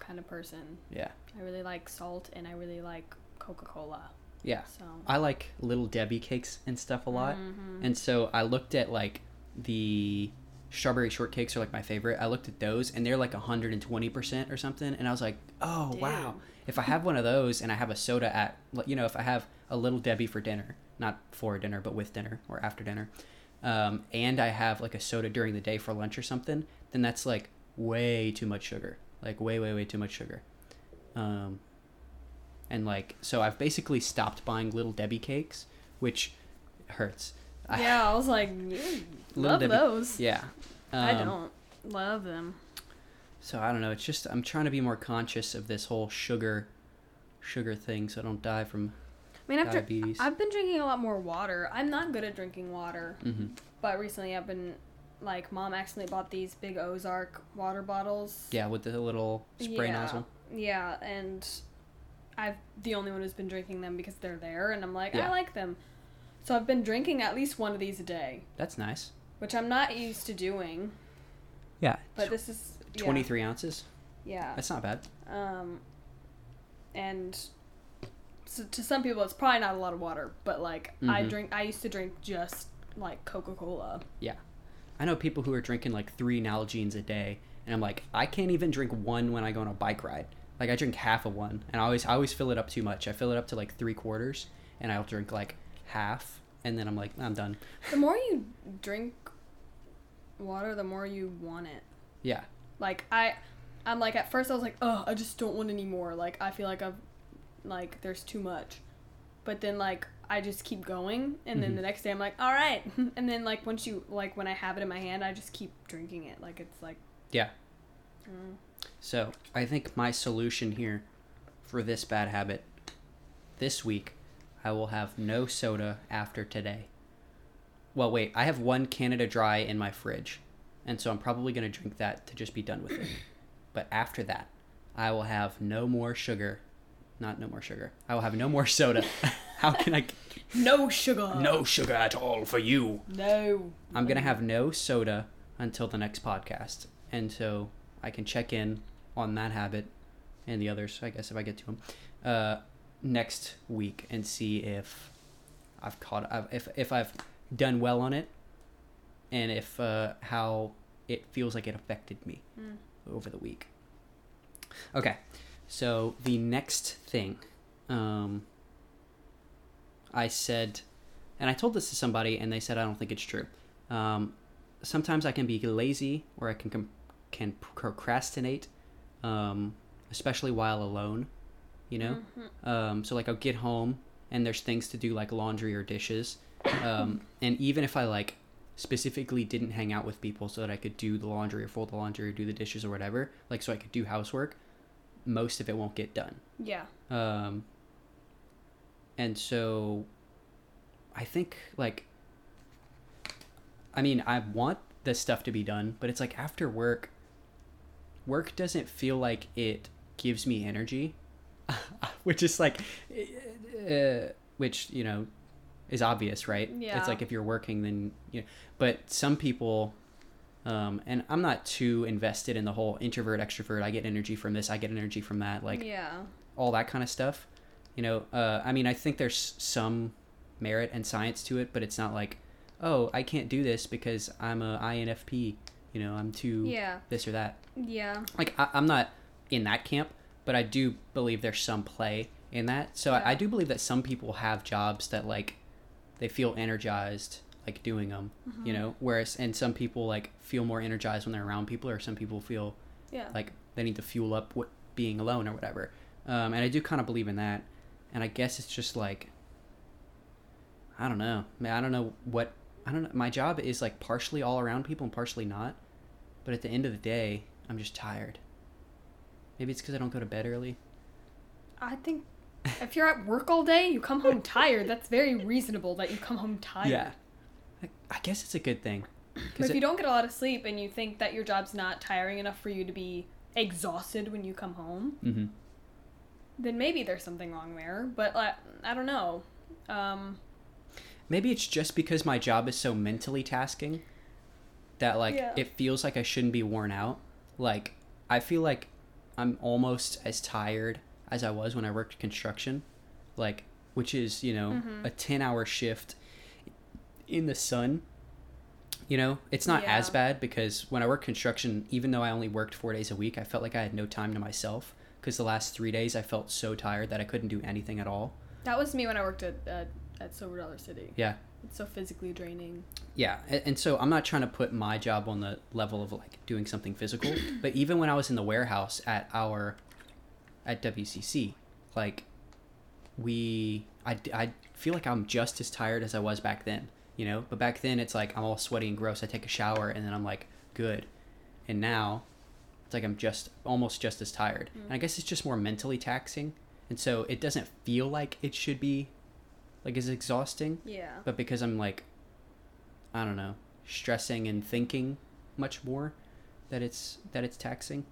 kind of person. Yeah, I really like salt and I really like Coca Cola. yeah. So I like little Debbie cakes and stuff a lot. Mhm. And so I looked at like the strawberry shortcakes are like my favorite. I looked at those and they're like 120% or something. And I was like, oh, wow. If I have one of those and I have a soda at, you know, if I have a little Debbie for dinner, not for dinner, but with dinner or after dinner, um, and I have like a soda during the day for lunch or something, then that's like way too much sugar. Like way, way, way too much sugar. Um, and like, so I've basically stopped buying little Debbie cakes, which hurts. Yeah, I was like, love Debbie- those. Yeah. I Um, don't love them. So I don't know. It's just I'm trying to be more conscious of this whole sugar, sugar thing, so I don't die from I mean, after diabetes. I've been drinking a lot more water. I'm not good at drinking water, hmm but recently I've been like, mom accidentally bought these big Ozark water bottles. Yeah, with the little spray Yeah. nozzle. Yeah, and I've the only one who's been drinking them because they're there, and I'm like, Yeah. I like them. So I've been drinking at least one of these a day, That's nice. which I'm not used to doing. Yeah. But this is yeah, 23 ounces. Yeah. That's not bad. Um, and so to some people, it's probably not a lot of water, but like I Mhm. drink, I used to drink just like Coca Cola. Yeah. I know people who are drinking like three Nalgene's a day, and I'm like, I can't even drink one when I go on a bike ride. Like I drink half of one, and I always I always fill it up too much. I fill it up to like three quarters, and I'll drink like half, and then I'm like, I'm done. The more you drink water, the more you want it. Yeah. Like I, I'm like at first I was like, oh, I just don't want any more. Like I feel like I've, like there's too much, but then like I just keep going, and then Mhm. the next day I'm like, all right, and then like once you like when I have it in my hand, I just keep drinking it. Like it's like. Yeah. Mm. So I think my solution here for this bad habit this week, I will have no soda after today. Well, wait, I have one Canada Dry in my fridge, and so I'm probably going to drink that to just be done with it. but after that, I will have no more sugar. Not no more sugar. I will have no more soda. How can I? No sugar. No sugar at all for you. No. I'm gonna have no soda until the next podcast, and so I can check in on that habit and the others. I guess if I get to them uh, next week and see if I've caught I've, if if I've done well on it, and if uh, how it feels like it affected me Mm. over the week. Okay, so the next thing, um, I said, and I told this to somebody, and they said I don't think it's true. Um, sometimes I can be lazy, or I can com- can procrastinate, um, especially while alone. You know, Mhm. um, so like I'll get home and there's things to do like laundry or dishes, um, and even if I like specifically didn't hang out with people so that I could do the laundry or fold the laundry or do the dishes or whatever, like so I could do housework, most of it won't get done. Yeah. Um, and so I think like I mean, I want this stuff to be done, but it's like after work work doesn't feel like it gives me energy, which is like uh, which, you know, is obvious, right? Yeah. It's like if you're working then you know, but some people um, and I'm not too invested in the whole introvert extrovert. I get energy from this. I get energy from that. Like yeah. all that kind of stuff. You know, uh, I mean, I think there's some merit and science to it, but it's not like, oh, I can't do this because I'm a INFP. You know, I'm too Yeah. this or that. Yeah. Like, I, I'm not in that camp, but I do believe there's some play in that. So I, I do believe that some people have jobs that like they feel energized like doing them. You Mhm. know, whereas and some people like feel more energized when they're around people, or some people feel Yeah. like they need to fuel up what being alone or whatever um, and i do kind of believe in that and i guess it's just like i don't know Man, i don't know what i don't know my job is like partially all around people and partially not but at the end of the day i'm just tired maybe it's because i don't go to bed early I think if you're at work all day, you come home tired. That's very reasonable that you come home tired. yeah I, I guess it's a good thing But if you don't get a lot of sleep and you think that your job's not tiring enough for you to be exhausted when you come home, hmm then maybe there's something wrong there. But like, I don't know. Um, maybe it's just because my job is so mentally tasking that like Yeah. it feels like I shouldn't be worn out. Like I feel like I'm almost as tired as I was when I worked construction, like which is you know Mhm. a ten hour shift in the sun. You know, it's not as bad because when I worked construction, even though I only worked four days a week, I felt like I had no time to myself because the last three days I felt so tired that I couldn't do anything at all. that was me when I worked at at, at Silver Dollar City. Yeah. It's so physically draining. Yeah, and, and so I'm not trying to put my job on the level of like doing something physical, but even when I was in the warehouse at our at WCC, like we I, I feel like I'm just as tired as I was back then, you know? But back then it's like I'm all sweaty and gross. I take a shower and then I'm like good. And now it's like I'm just almost just as tired. Mm. And I guess it's just more mentally taxing. And so it doesn't feel like it should be like as exhausting Yeah. but because I'm like, I don't know, stressing and thinking much more, that it's that it's taxing.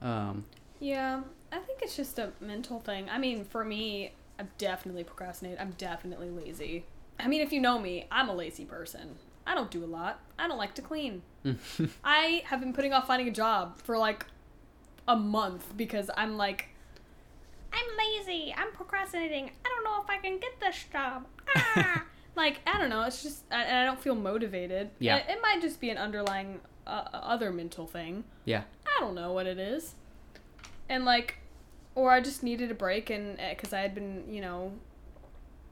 Um, Yeah, I think it's just a mental thing. I mean, for me, I'm definitely procrastinate. I'm definitely lazy. I mean, if you know me, I'm a lazy person. I don't do a lot. I don't like to clean. I have been putting off finding a job for like a month because I'm like, I'm lazy. I'm procrastinating. I don't know if I can get this job. Ah. like, I don't know. It's just, I, and I don't feel motivated. Yeah. It, it might just be an underlying uh, other mental thing. yeah, I don't know what it is. And like, or I just needed a break, and because I had been, you know,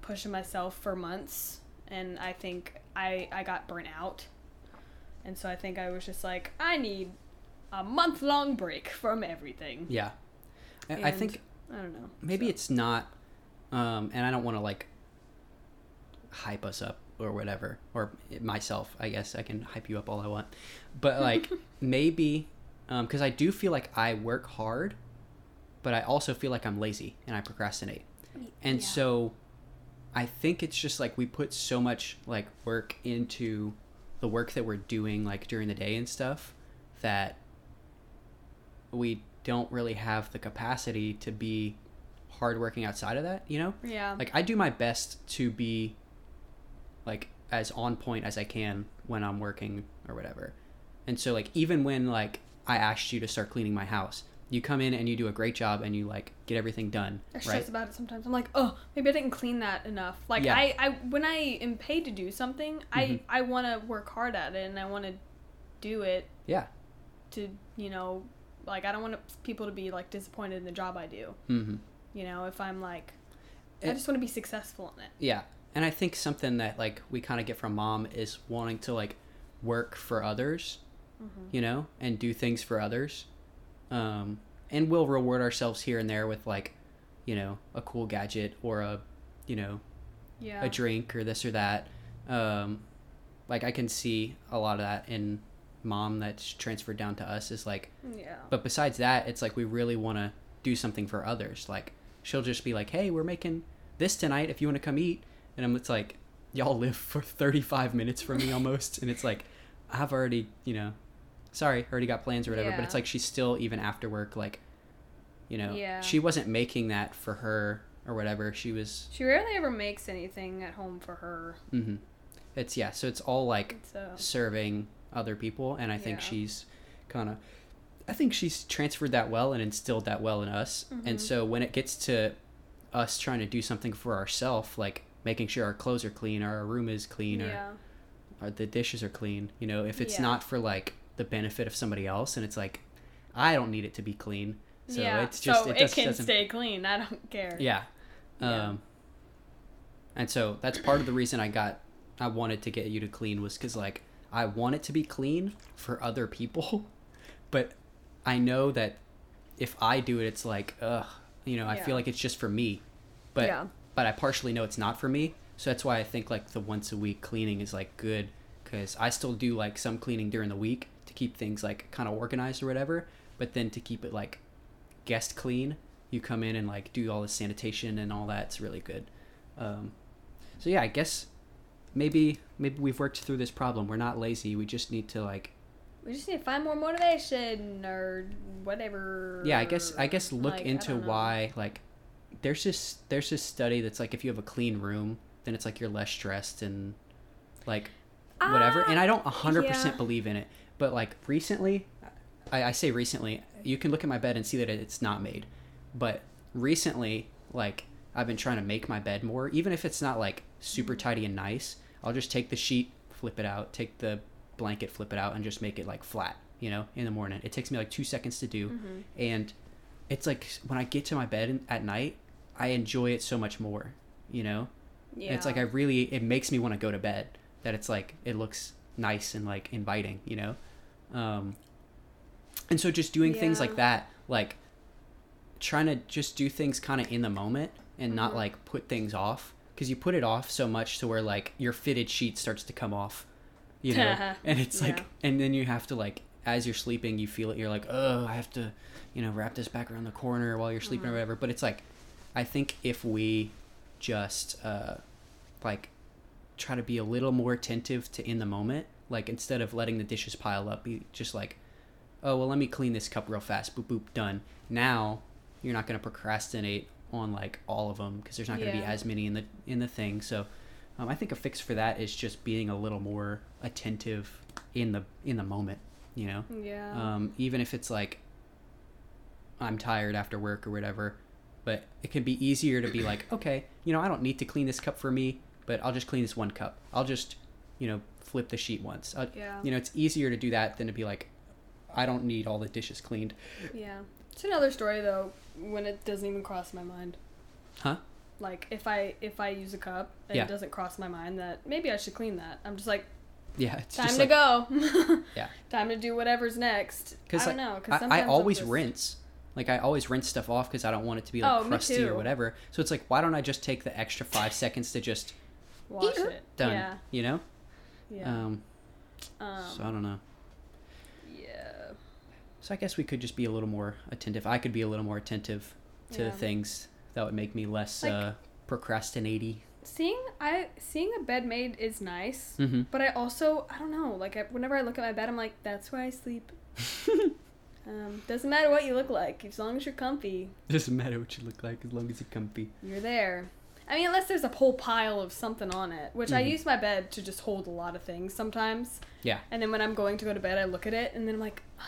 pushing myself for months, and I think I I got burnt out, and so I think I was just like, I need a month long break from everything. yeah. I, I think I don't know. maybe so- it's not, um, and I don't want to like hype us up or whatever, or myself. I guess I can hype you up all I want, but like maybe um because I do feel like I work hard, but I also feel like I'm lazy and I procrastinate. And Yeah. so I think it's just like we put so much like work into the work that we're doing like during the day and stuff that we don't really have the capacity to be hardworking outside of that, you know? yeah, Like I do my best to be like as on point as I can when I'm working or whatever. And so like even when like I asked you to start cleaning my house, you come in and you do a great job and you like get everything done, I stress right? about it sometimes. I'm like, oh, maybe I didn't clean that enough. Like Yeah. I, I when I am paid to do something, Mhm. I I want to work hard at it and I want to do it Yeah. to you know, like I don't want people to be like disappointed in the job I do. Mm-hmm. You know, if I'm like, I just want to be successful in it. Yeah. And I think something that like we kind of get from mom is wanting to like work for others, Mm-hmm. you know, and do things for others. Um, and we'll reward ourselves here and there with like, you know, a cool gadget or a, you know, Yeah. a drink or this or that. Um, like I can see a lot of that in mom that's transferred down to us is like, yeah. but besides that, it's like we really want to do something for others. Like she'll just be like, "Hey, we're making this tonight. If you want to come eat," and I'm it's like, y'all live for 35 minutes from me almost, and it's like, I've already, you know, sorry, already got plans or whatever. But it's like she's still even after work, like, you know, Yeah. she wasn't making that for her or whatever. She was. She rarely ever makes anything at home for her. Mm hmm It's yeah. So it's all like So serving other people and i think Yeah. she's kind of i think she's transferred that well and instilled that well in us Mhm. and so when it gets to us trying to do something for ourselves like making sure our clothes are clean or our room is clean yeah. or, or the dishes are clean you know if it's Yeah. not for like the benefit of somebody else and it's like i don't need it to be clean so yeah. it's just so it, it, can doesn't stay clean. I don't care. yeah. Yeah. Um, and so that's part of the reason I got, I wanted to get you to clean was because like I want it to be clean for other people, but I know that if I do it, it's like, ugh, you know, I Yeah. feel like it's just for me, but Yeah. but I partially know it's not for me, so that's why I think like the once a week cleaning is like good because I still do like some cleaning during the week to keep things like kind of organized or whatever, but then to keep it like guest clean, you come in and like do all the sanitation and all that. It's really good. Um, so yeah, I guess maybe maybe we've worked through this problem. We're not lazy. We just need to like We just need to find more motivation or whatever. yeah. I guess I guess look Like, into why like there's this there's this study that's like if you have a clean room, then it's like you're less stressed and like whatever. Ah, and I don't 100% yeah. believe in it. But like recently, I, I say recently, you can look at my bed and see that it's not made. But recently, like I've been trying to make my bed more, even if it's not like super tidy and nice. I'll just take the sheet, flip it out, take the blanket, flip it out, and just make it like flat. You know, in the morning. It takes me like two seconds to do, Mhm. and it's like when I get to my bed at night, I enjoy it so much more. You know, Yeah. it's like I really it makes me want to go to bed. That it's like it looks nice and like inviting, you know. Um, and so just doing things like that, like trying to just do things kind of in the moment and not Mhm. like put things off because you put it off so much to where like your fitted sheet starts to come off, you know, and it's like Yeah. and then you have to like as you're sleeping you feel it you're like oh I have to you know wrap this back around the corner while you're sleeping or Mhm. whatever but it's like I think if we just uh like try to be a little more attentive to in the moment like instead of letting the dishes pile up be just like oh well let me clean this cup real fast boop boop done. Now you're not going to procrastinate on like all of them because there's not going to be as many in the in the thing so um, i think a fix for that is just being a little more attentive in the in the moment you know? Yeah. um, even if it's like i'm tired after work or whatever but it can be easier to be like okay you know i don't need to clean this cup for me but i'll just clean this one cup i'll just you know flip the sheet once yeah. you know it's easier to do that than to be like i don't need all the dishes cleaned Yeah. It's another story though when it doesn't even cross my mind. Huh? Like if I if I use a cup and Yeah. it doesn't cross my mind that maybe I should clean that. I'm just like yeah it's time to like, go. Yeah. Time to do whatever's next. Cause I don't like, know. Cause I, I always just rinse like i always rinse stuff off because i don't want it to be like Oh, crusty or whatever so it's like why don't i just take the extra five seconds to just Wash it. done Yeah. you know Yeah. um Um, so i don't know yeah. So I guess we could just be a little more attentive. I could be a little more attentive to Yeah. things that would make me less Like- uh, procrastinating. Seeing I seeing a bed made is nice, Mm-hmm. but I also I don't know. Like I, whenever I look at my bed, I'm like, that's where I sleep. Um, doesn't matter what you look like, as long as you're comfy, Doesn't matter what you look like as long as you're comfy. you're there. I mean, unless there's a whole pile of something on it, which I Mhm. use my bed to just hold a lot of things sometimes. Yeah. And then when I'm going to go to bed, I look at it, and then I'm like, I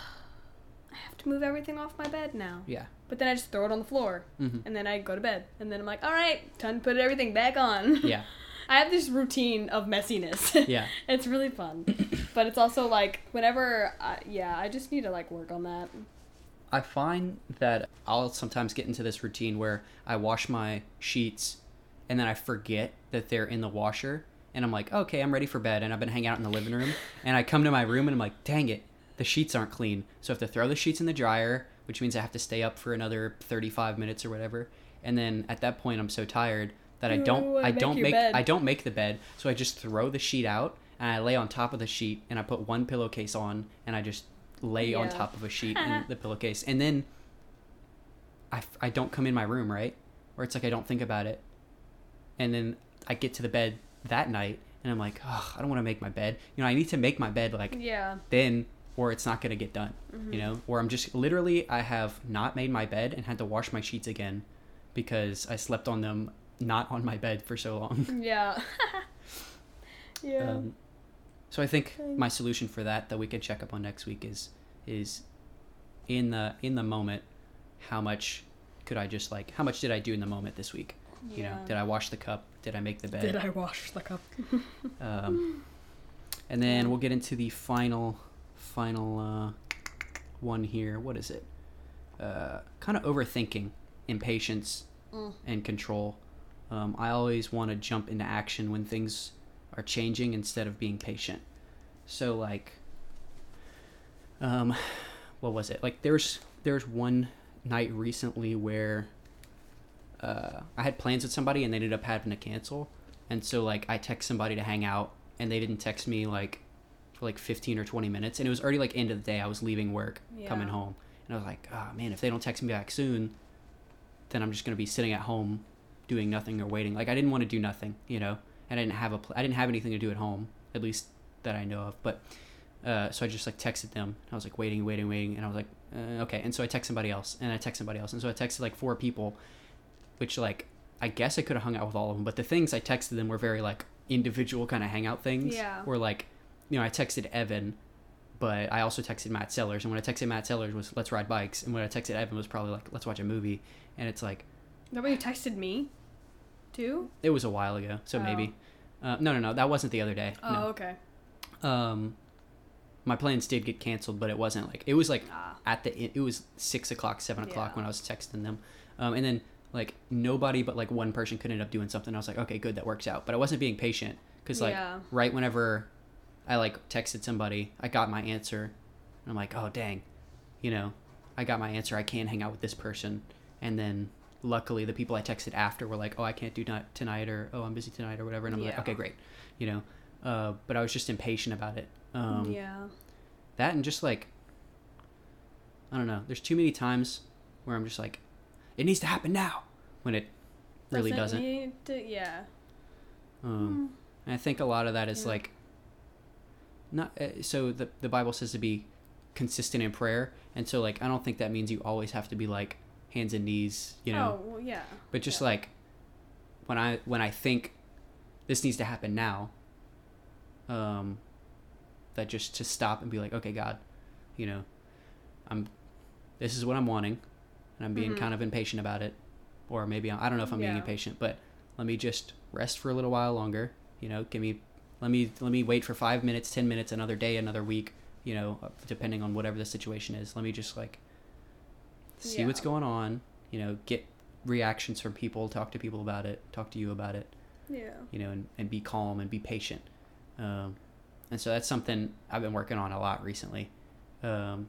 I have to move everything off my bed now. Yeah. But then I just throw it on the floor, hmm and then I go to bed, and then I'm like, all right, time to put everything back on. Yeah. I have this routine of messiness. Yeah. it's really fun, but it's also like whenever, I, yeah, I just need to like work on that. I find that I'll sometimes get into this routine where I wash my sheets and then I forget that they're in the washer and I'm like, okay, I'm ready for bed and I've been hanging out in the living room and I come to my room and I'm like, dang it, the sheets aren't clean. So I have to throw the sheets in the dryer, which means I have to stay up for another 35 minutes or whatever. And then at that point I'm so tired that I don't wanna I make don't make bed. I don't make the bed. So I just throw the sheet out and I lay on top of the sheet and I put one pillowcase on and I just lay on top of a sheet in the pillowcase. And then I, I don't come in my room, right? Or it's like I don't think about it. And then I get to the bed that night and I'm like, oh, I don't want to make my bed. You know, I need to make my bed like Yeah. then or it's not going to get done, you know? Or I'm just literally, I have not made my bed and had to wash my sheets again because I slept on them not on my bed for so long. Yeah. yeah. Um, so I think my solution for that that we could check up on next week is is in the in the moment how much could I just like how much did I do in the moment this week? You know, did I wash the cup? Did I make the bed? Did I wash the cup? Um, and then we'll get into the final final uh, one here. What is it? Uh, kind of overthinking, impatience, Mm. and control. Um, I always want to jump into action when things are changing instead of being patient. So like, um, what was it? Like there's there's one night recently where uh, I had plans with somebody and they ended up having to cancel, and so like I text somebody to hang out and they didn't text me like for like 15 or 20 minutes. And it was already like end of the day. I was leaving work coming home. And i was like oh man if they don't text me back soon then i'm just going to be sitting at home doing nothing or waiting. Like i didn't want to do nothing you know? And i didn't have a pl- i didn't have anything to do at home at least that i know of. But uh, so i just like texted them. I was like waiting waiting waiting. And i was like uh, okay. And so i text somebody else and i text somebody else. And so i texted like four people which like i guess i could have hung out with all of them but the things i texted them were very like individual kind of hangout things Yeah. where like you know i texted evan but i also texted matt sellers and when i texted matt sellers was let's ride bikes and when i texted evan was probably like let's watch a movie and it's like you texted me, too. it was a while ago so Oh. maybe uh, no no no that wasn't the other day Oh, no. okay. um my plans did get canceled but it wasn't like it was like Ah. at the it was six o'clock seven o'clock Yeah. when i was texting them um, and then like nobody but like one person could end up doing something. I was like okay good that works out. But i wasn't being patient because like Yeah. right whenever i like texted somebody i got my answer and i'm like oh dang you know i got my answer i can't hang out with this person. And then luckily the people i texted after were like oh i can't do not tonight or oh i'm busy tonight or whatever. And i'm like okay great you know uh, but i was just impatient about it. Um, yeah. that and just like i don't know there's too many times where i'm just like it needs to happen now when it really doesn't, need to- yeah. um and i think a lot of that is Yeah. like not uh, so the, the bible says to be consistent in prayer and so like i don't think that means you always have to be like hands and knees you know Oh, well, yeah. but just yeah. like when i when i think this needs to happen now um that just to stop and be like okay god you know i'm this is what i'm wanting and i'm being Mhm. kind of impatient about it. Or maybe I'm, i don't know if i'm being impatient but let me just rest for a little while longer you know give me let me let me wait for five minutes ten minutes another day another week you know uh, depending on whatever the situation is. Let me just like see what's going on you know get reactions from people talk to people about it talk to you about it Yeah. you know and, and be calm and be patient. Um, and so that's something i've been working on a lot recently um,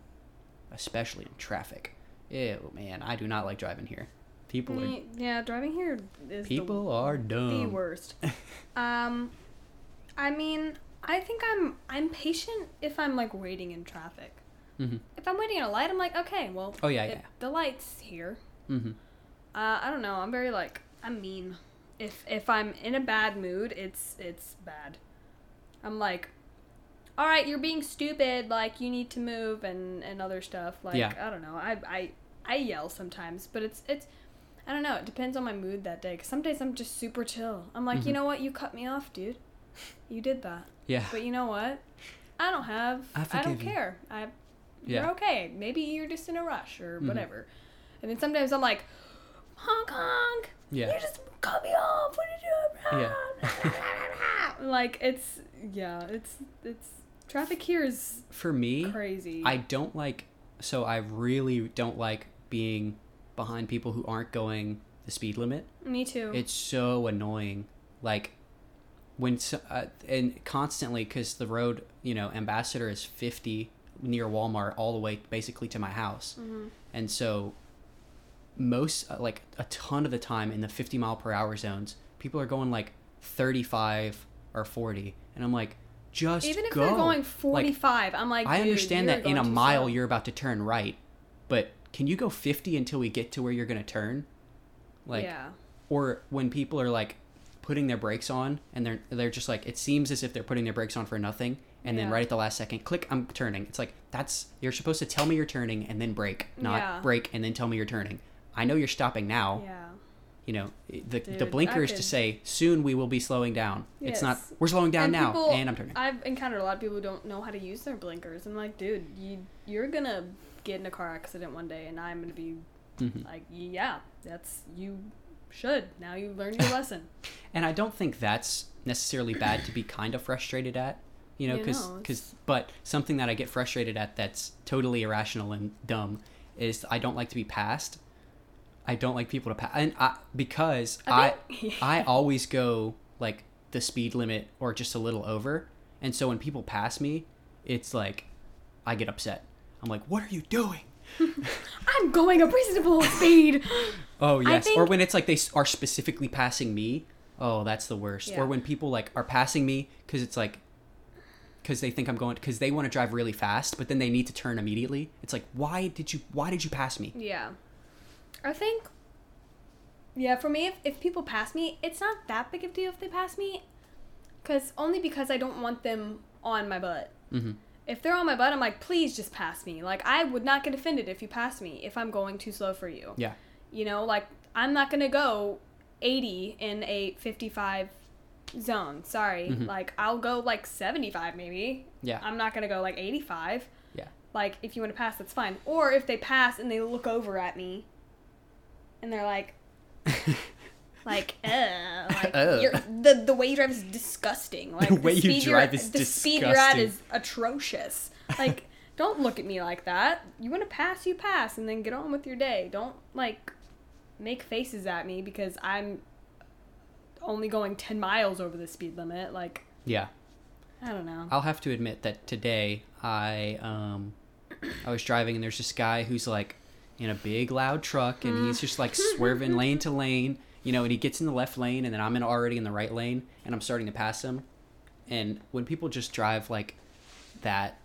especially in traffic ew man i do not like driving here people are yeah, driving here is people are dumb the worst. um, I mean, I think I'm I'm patient if I'm like waiting in traffic. hmm If I'm waiting at a light, I'm like, okay, well, Oh, yeah, yeah. the light's here. hmm Uh, I don't know. I'm very like I'm mean. If if I'm in a bad mood, it's it's bad. I'm like, all right, you're being stupid. Like you need to move and and other stuff. Like Yeah. I don't know. I I I yell sometimes, but it's it's. I don't know. It depends on my mood that day. Cause some days I'm just super chill. I'm like, you Mhm. know what? You cut me off, dude. You did that. yeah But you know what? I don't have. I I, don't you. care. I You're Yeah. okay. Maybe you're just in a rush or Mhm. whatever. And then sometimes I'm like, honk honk. Yeah. You just cut me off. What are you doing? like it's yeah, it's it's traffic here is For me, crazy. I don't like. So I really don't like being behind people who aren't going the speed limit. Me too. It's so annoying. Like when s- uh, and constantly because the road, you know, Ambassador is fifty near Walmart all the way basically to my house, Mhm. and so most uh, like a ton of the time in the fifty mile per hour zones, people are going like thirty five or forty, and I'm like, just Even if go. they're going Like, 45, I'm like, I understand that in a mile slow. you're about to turn right, but can you go 50 until we get to where you're going to turn? Like yeah. or when people are like putting their brakes on and they're they're just like it seems as if they're putting their brakes on for nothing and then right at the last second click I'm turning. It's like that's you're supposed to tell me you're turning and then brake, not Yeah. brake and then tell me you're turning. I know you're stopping now. Yeah. You know, the the blinker is to say soon we will be slowing down. It's not we're slowing down And now people- and I'm turning. I've encountered a lot of people who don't know how to use their blinkers. I'm like, dude, you you're gonna get in a car accident one day, and I'm gonna be Mhm. like, yeah, that's you should now you learned your lesson. And I don't think that's necessarily bad to be kind of frustrated at, you know, because no, but something that I get frustrated at that's totally irrational and dumb is I don't like to be passed. I don't like people to pass, and I, because I I I always go like the speed limit or just a little over, and so when people pass me, it's like I get upset. I'm like, what are you doing? I'm going a reasonable speed. Oh yes, or when it's like they are specifically passing me. Oh, that's the worst. Yeah. Or when people like are passing me because it's like because they think I'm going because they want to drive really fast, but then they need to turn immediately. It's like why did you why did you pass me? Yeah. I think, yeah, for me, if, if people pass me, it's not that big of a deal if they pass me. Cause, only because I don't want them on my butt. hmm If they're on my butt, I'm like, please just pass me. Like, I would not get offended if you pass me if I'm going too slow for you. Yeah. You know, like, I'm not going to go 80 in a 55 zone. Sorry. Mhm. Like, I'll go like 75 maybe. Yeah. I'm not going to go like 85. Yeah. Like, if you want to pass, that's fine. Or if they pass and they look over at me and they're like, like, uh, like Ugh. you're, the the way you drive is disgusting. Like The way you speed drive you're, is the speed you're at is atrocious. Like, don't look at me like that. You want to pass, you pass, and then get on with your day. Don't like make faces at me because I'm only going ten miles over the speed limit. Like, yeah. I don't know. I'll have to admit that today I um I was driving and there's this guy who's like in a big loud truck and he's just like swerving lane to lane, you know, and he gets in the left lane and then I'm in already in the right lane and I'm starting to pass him. And when people just drive like that,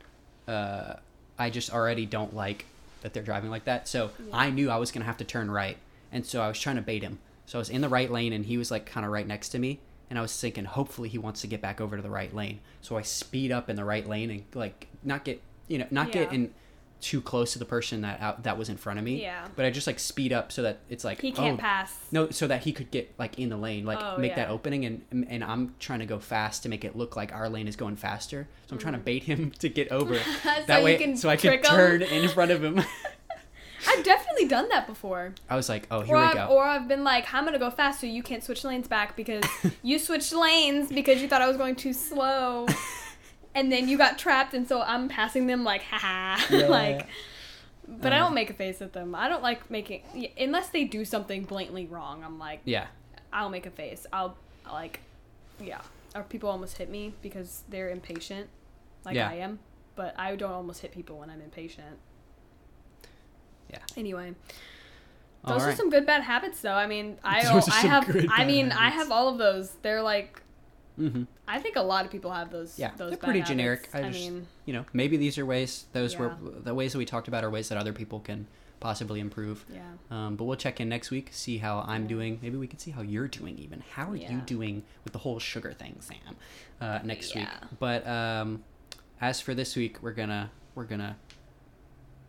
uh I just already don't like that they're driving like that. So Yeah. I knew I was gonna have to turn right. And so I was trying to bait him. So I was in the right lane and he was like kind of right next to me. And I was thinking, hopefully he wants to get back over to the right lane. So I speed up in the right lane and like not get, you know, not get in too close to the person that out, that was in front of me. Yeah. But I just like speed up so that it's like He can't oh, pass. No, so that he could get like in the lane, like Oh, make that opening, and and I'm trying to go fast to make it look like our lane is going faster. So I'm trying to Mm. bait him to get over So that you way, can so I can 'em? turn in front of him. I've definitely done that before. I was like, oh, here or we I've, go. or I've been like, I'm gonna go fast, so you can't switch lanes back because you switched lanes because you thought I was going too slow, and then you got trapped, and so I'm passing them like, haha, Yeah. like. But I Uh. don't make a face at them. I don't like making unless they do something blatantly wrong. I'm like, yeah, I'll make a face. I'll like, yeah. Or people almost hit me because they're impatient, like Yeah. I am. But I don't almost hit people when I'm impatient. Yeah. Anyway, those are some good bad habits, though. I mean, I I have. I mean, I have all of those. They're like. Hmm I think a lot of people have those. Yeah, those they're pretty generic. I I, just- mean, You know, maybe these are ways. Those were the ways that we talked about are ways that other people can possibly improve. yeah. Um, but we'll check in next week, see how I'm Yeah. doing. Maybe we can see how you're doing. Even how are you doing with the whole sugar thing, Sam? Uh, next week. Yeah. But um, as for this week, we're gonna we're gonna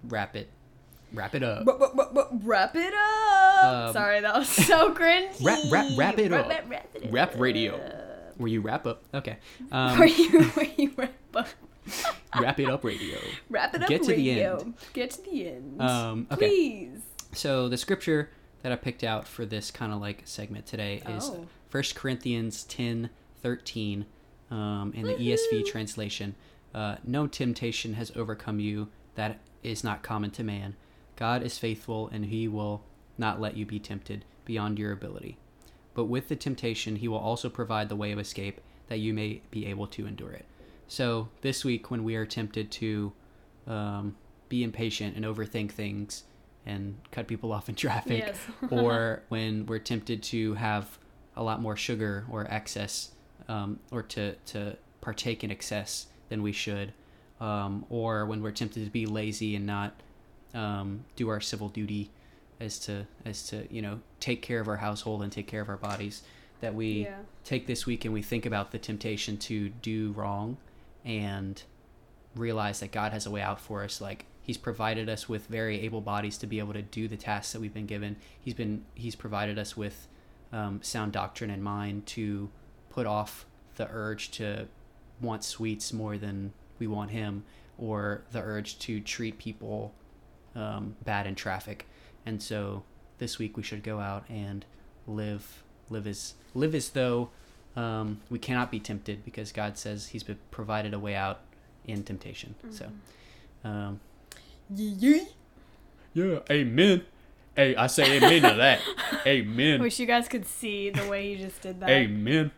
wrap it wrap it up. Wrap- wrap- wrap- wrap- Wrap it up. Um, Sorry, that was so cringy. Wrap- wrap- wrap it Wrap up. it- wrap it Wrap up. Where you wrap up? Okay. Um, Where you where you wrap up. Wrap it up, radio. Wrap it up, Get to the end. Get to the end. Um, okay. Please. So the scripture that I picked out for this kind of like segment today is Oh. 1 Corinthians 10 13 um, in the ESV translation. Uh, no temptation has overcome you that is not common to man. God is faithful and he will not let you be tempted beyond your ability. But with the temptation, he will also provide the way of escape that you may be able to endure it. So this week, when we are tempted to um, be impatient and overthink things and cut people off in traffic, Yes. or when we're tempted to have a lot more sugar or excess, um, or to, to partake in excess than we should, um, or when we're tempted to be lazy and not um, do our civil duty as to as to you know take care of our household and take care of our bodies that we Yeah. take this week and we think about the temptation to do wrong and realize that God has a way out for us. Like he's provided us with very able bodies to be able to do the tasks that we've been given. He's been he's provided us with um, sound doctrine in mind to put off the urge to want sweets more than we want him or the urge to treat people um, bad in traffic and so this week we should go out and live live as live as though um, we cannot be tempted because God says He's been provided a way out in temptation. So, um, yeah, amen. Hey, I say amen to that. Amen. Wish you guys could see the way you just did that. Amen.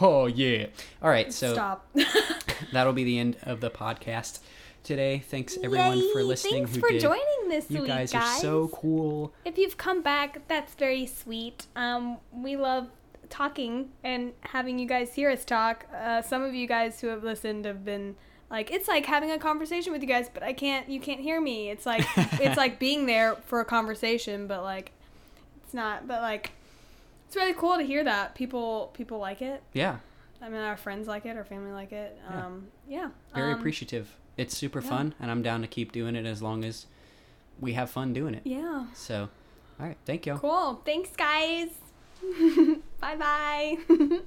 Oh yeah. All right, so Stop. that'll be the end of the podcast today. Thanks everyone for listening. Thanks who for did. joining this You week, guys are so cool. If you've come back, that's very sweet. Um, we love talking and having you guys hear us talk. Uh, some of you guys who have listened have been like, it's like having a conversation with you guys, but I can't. You can't hear me. It's like it's like being there for a conversation, but like it's not. But like it's really cool to hear that people people like it. Yeah, I mean, our friends like it, our family like it. Yeah. Um, yeah. very um, appreciative. It's super yeah. fun, and I'm down to keep doing it as long as we have fun doing it. Yeah. So, all right, thank you. Cool. Thanks, guys. bye bye.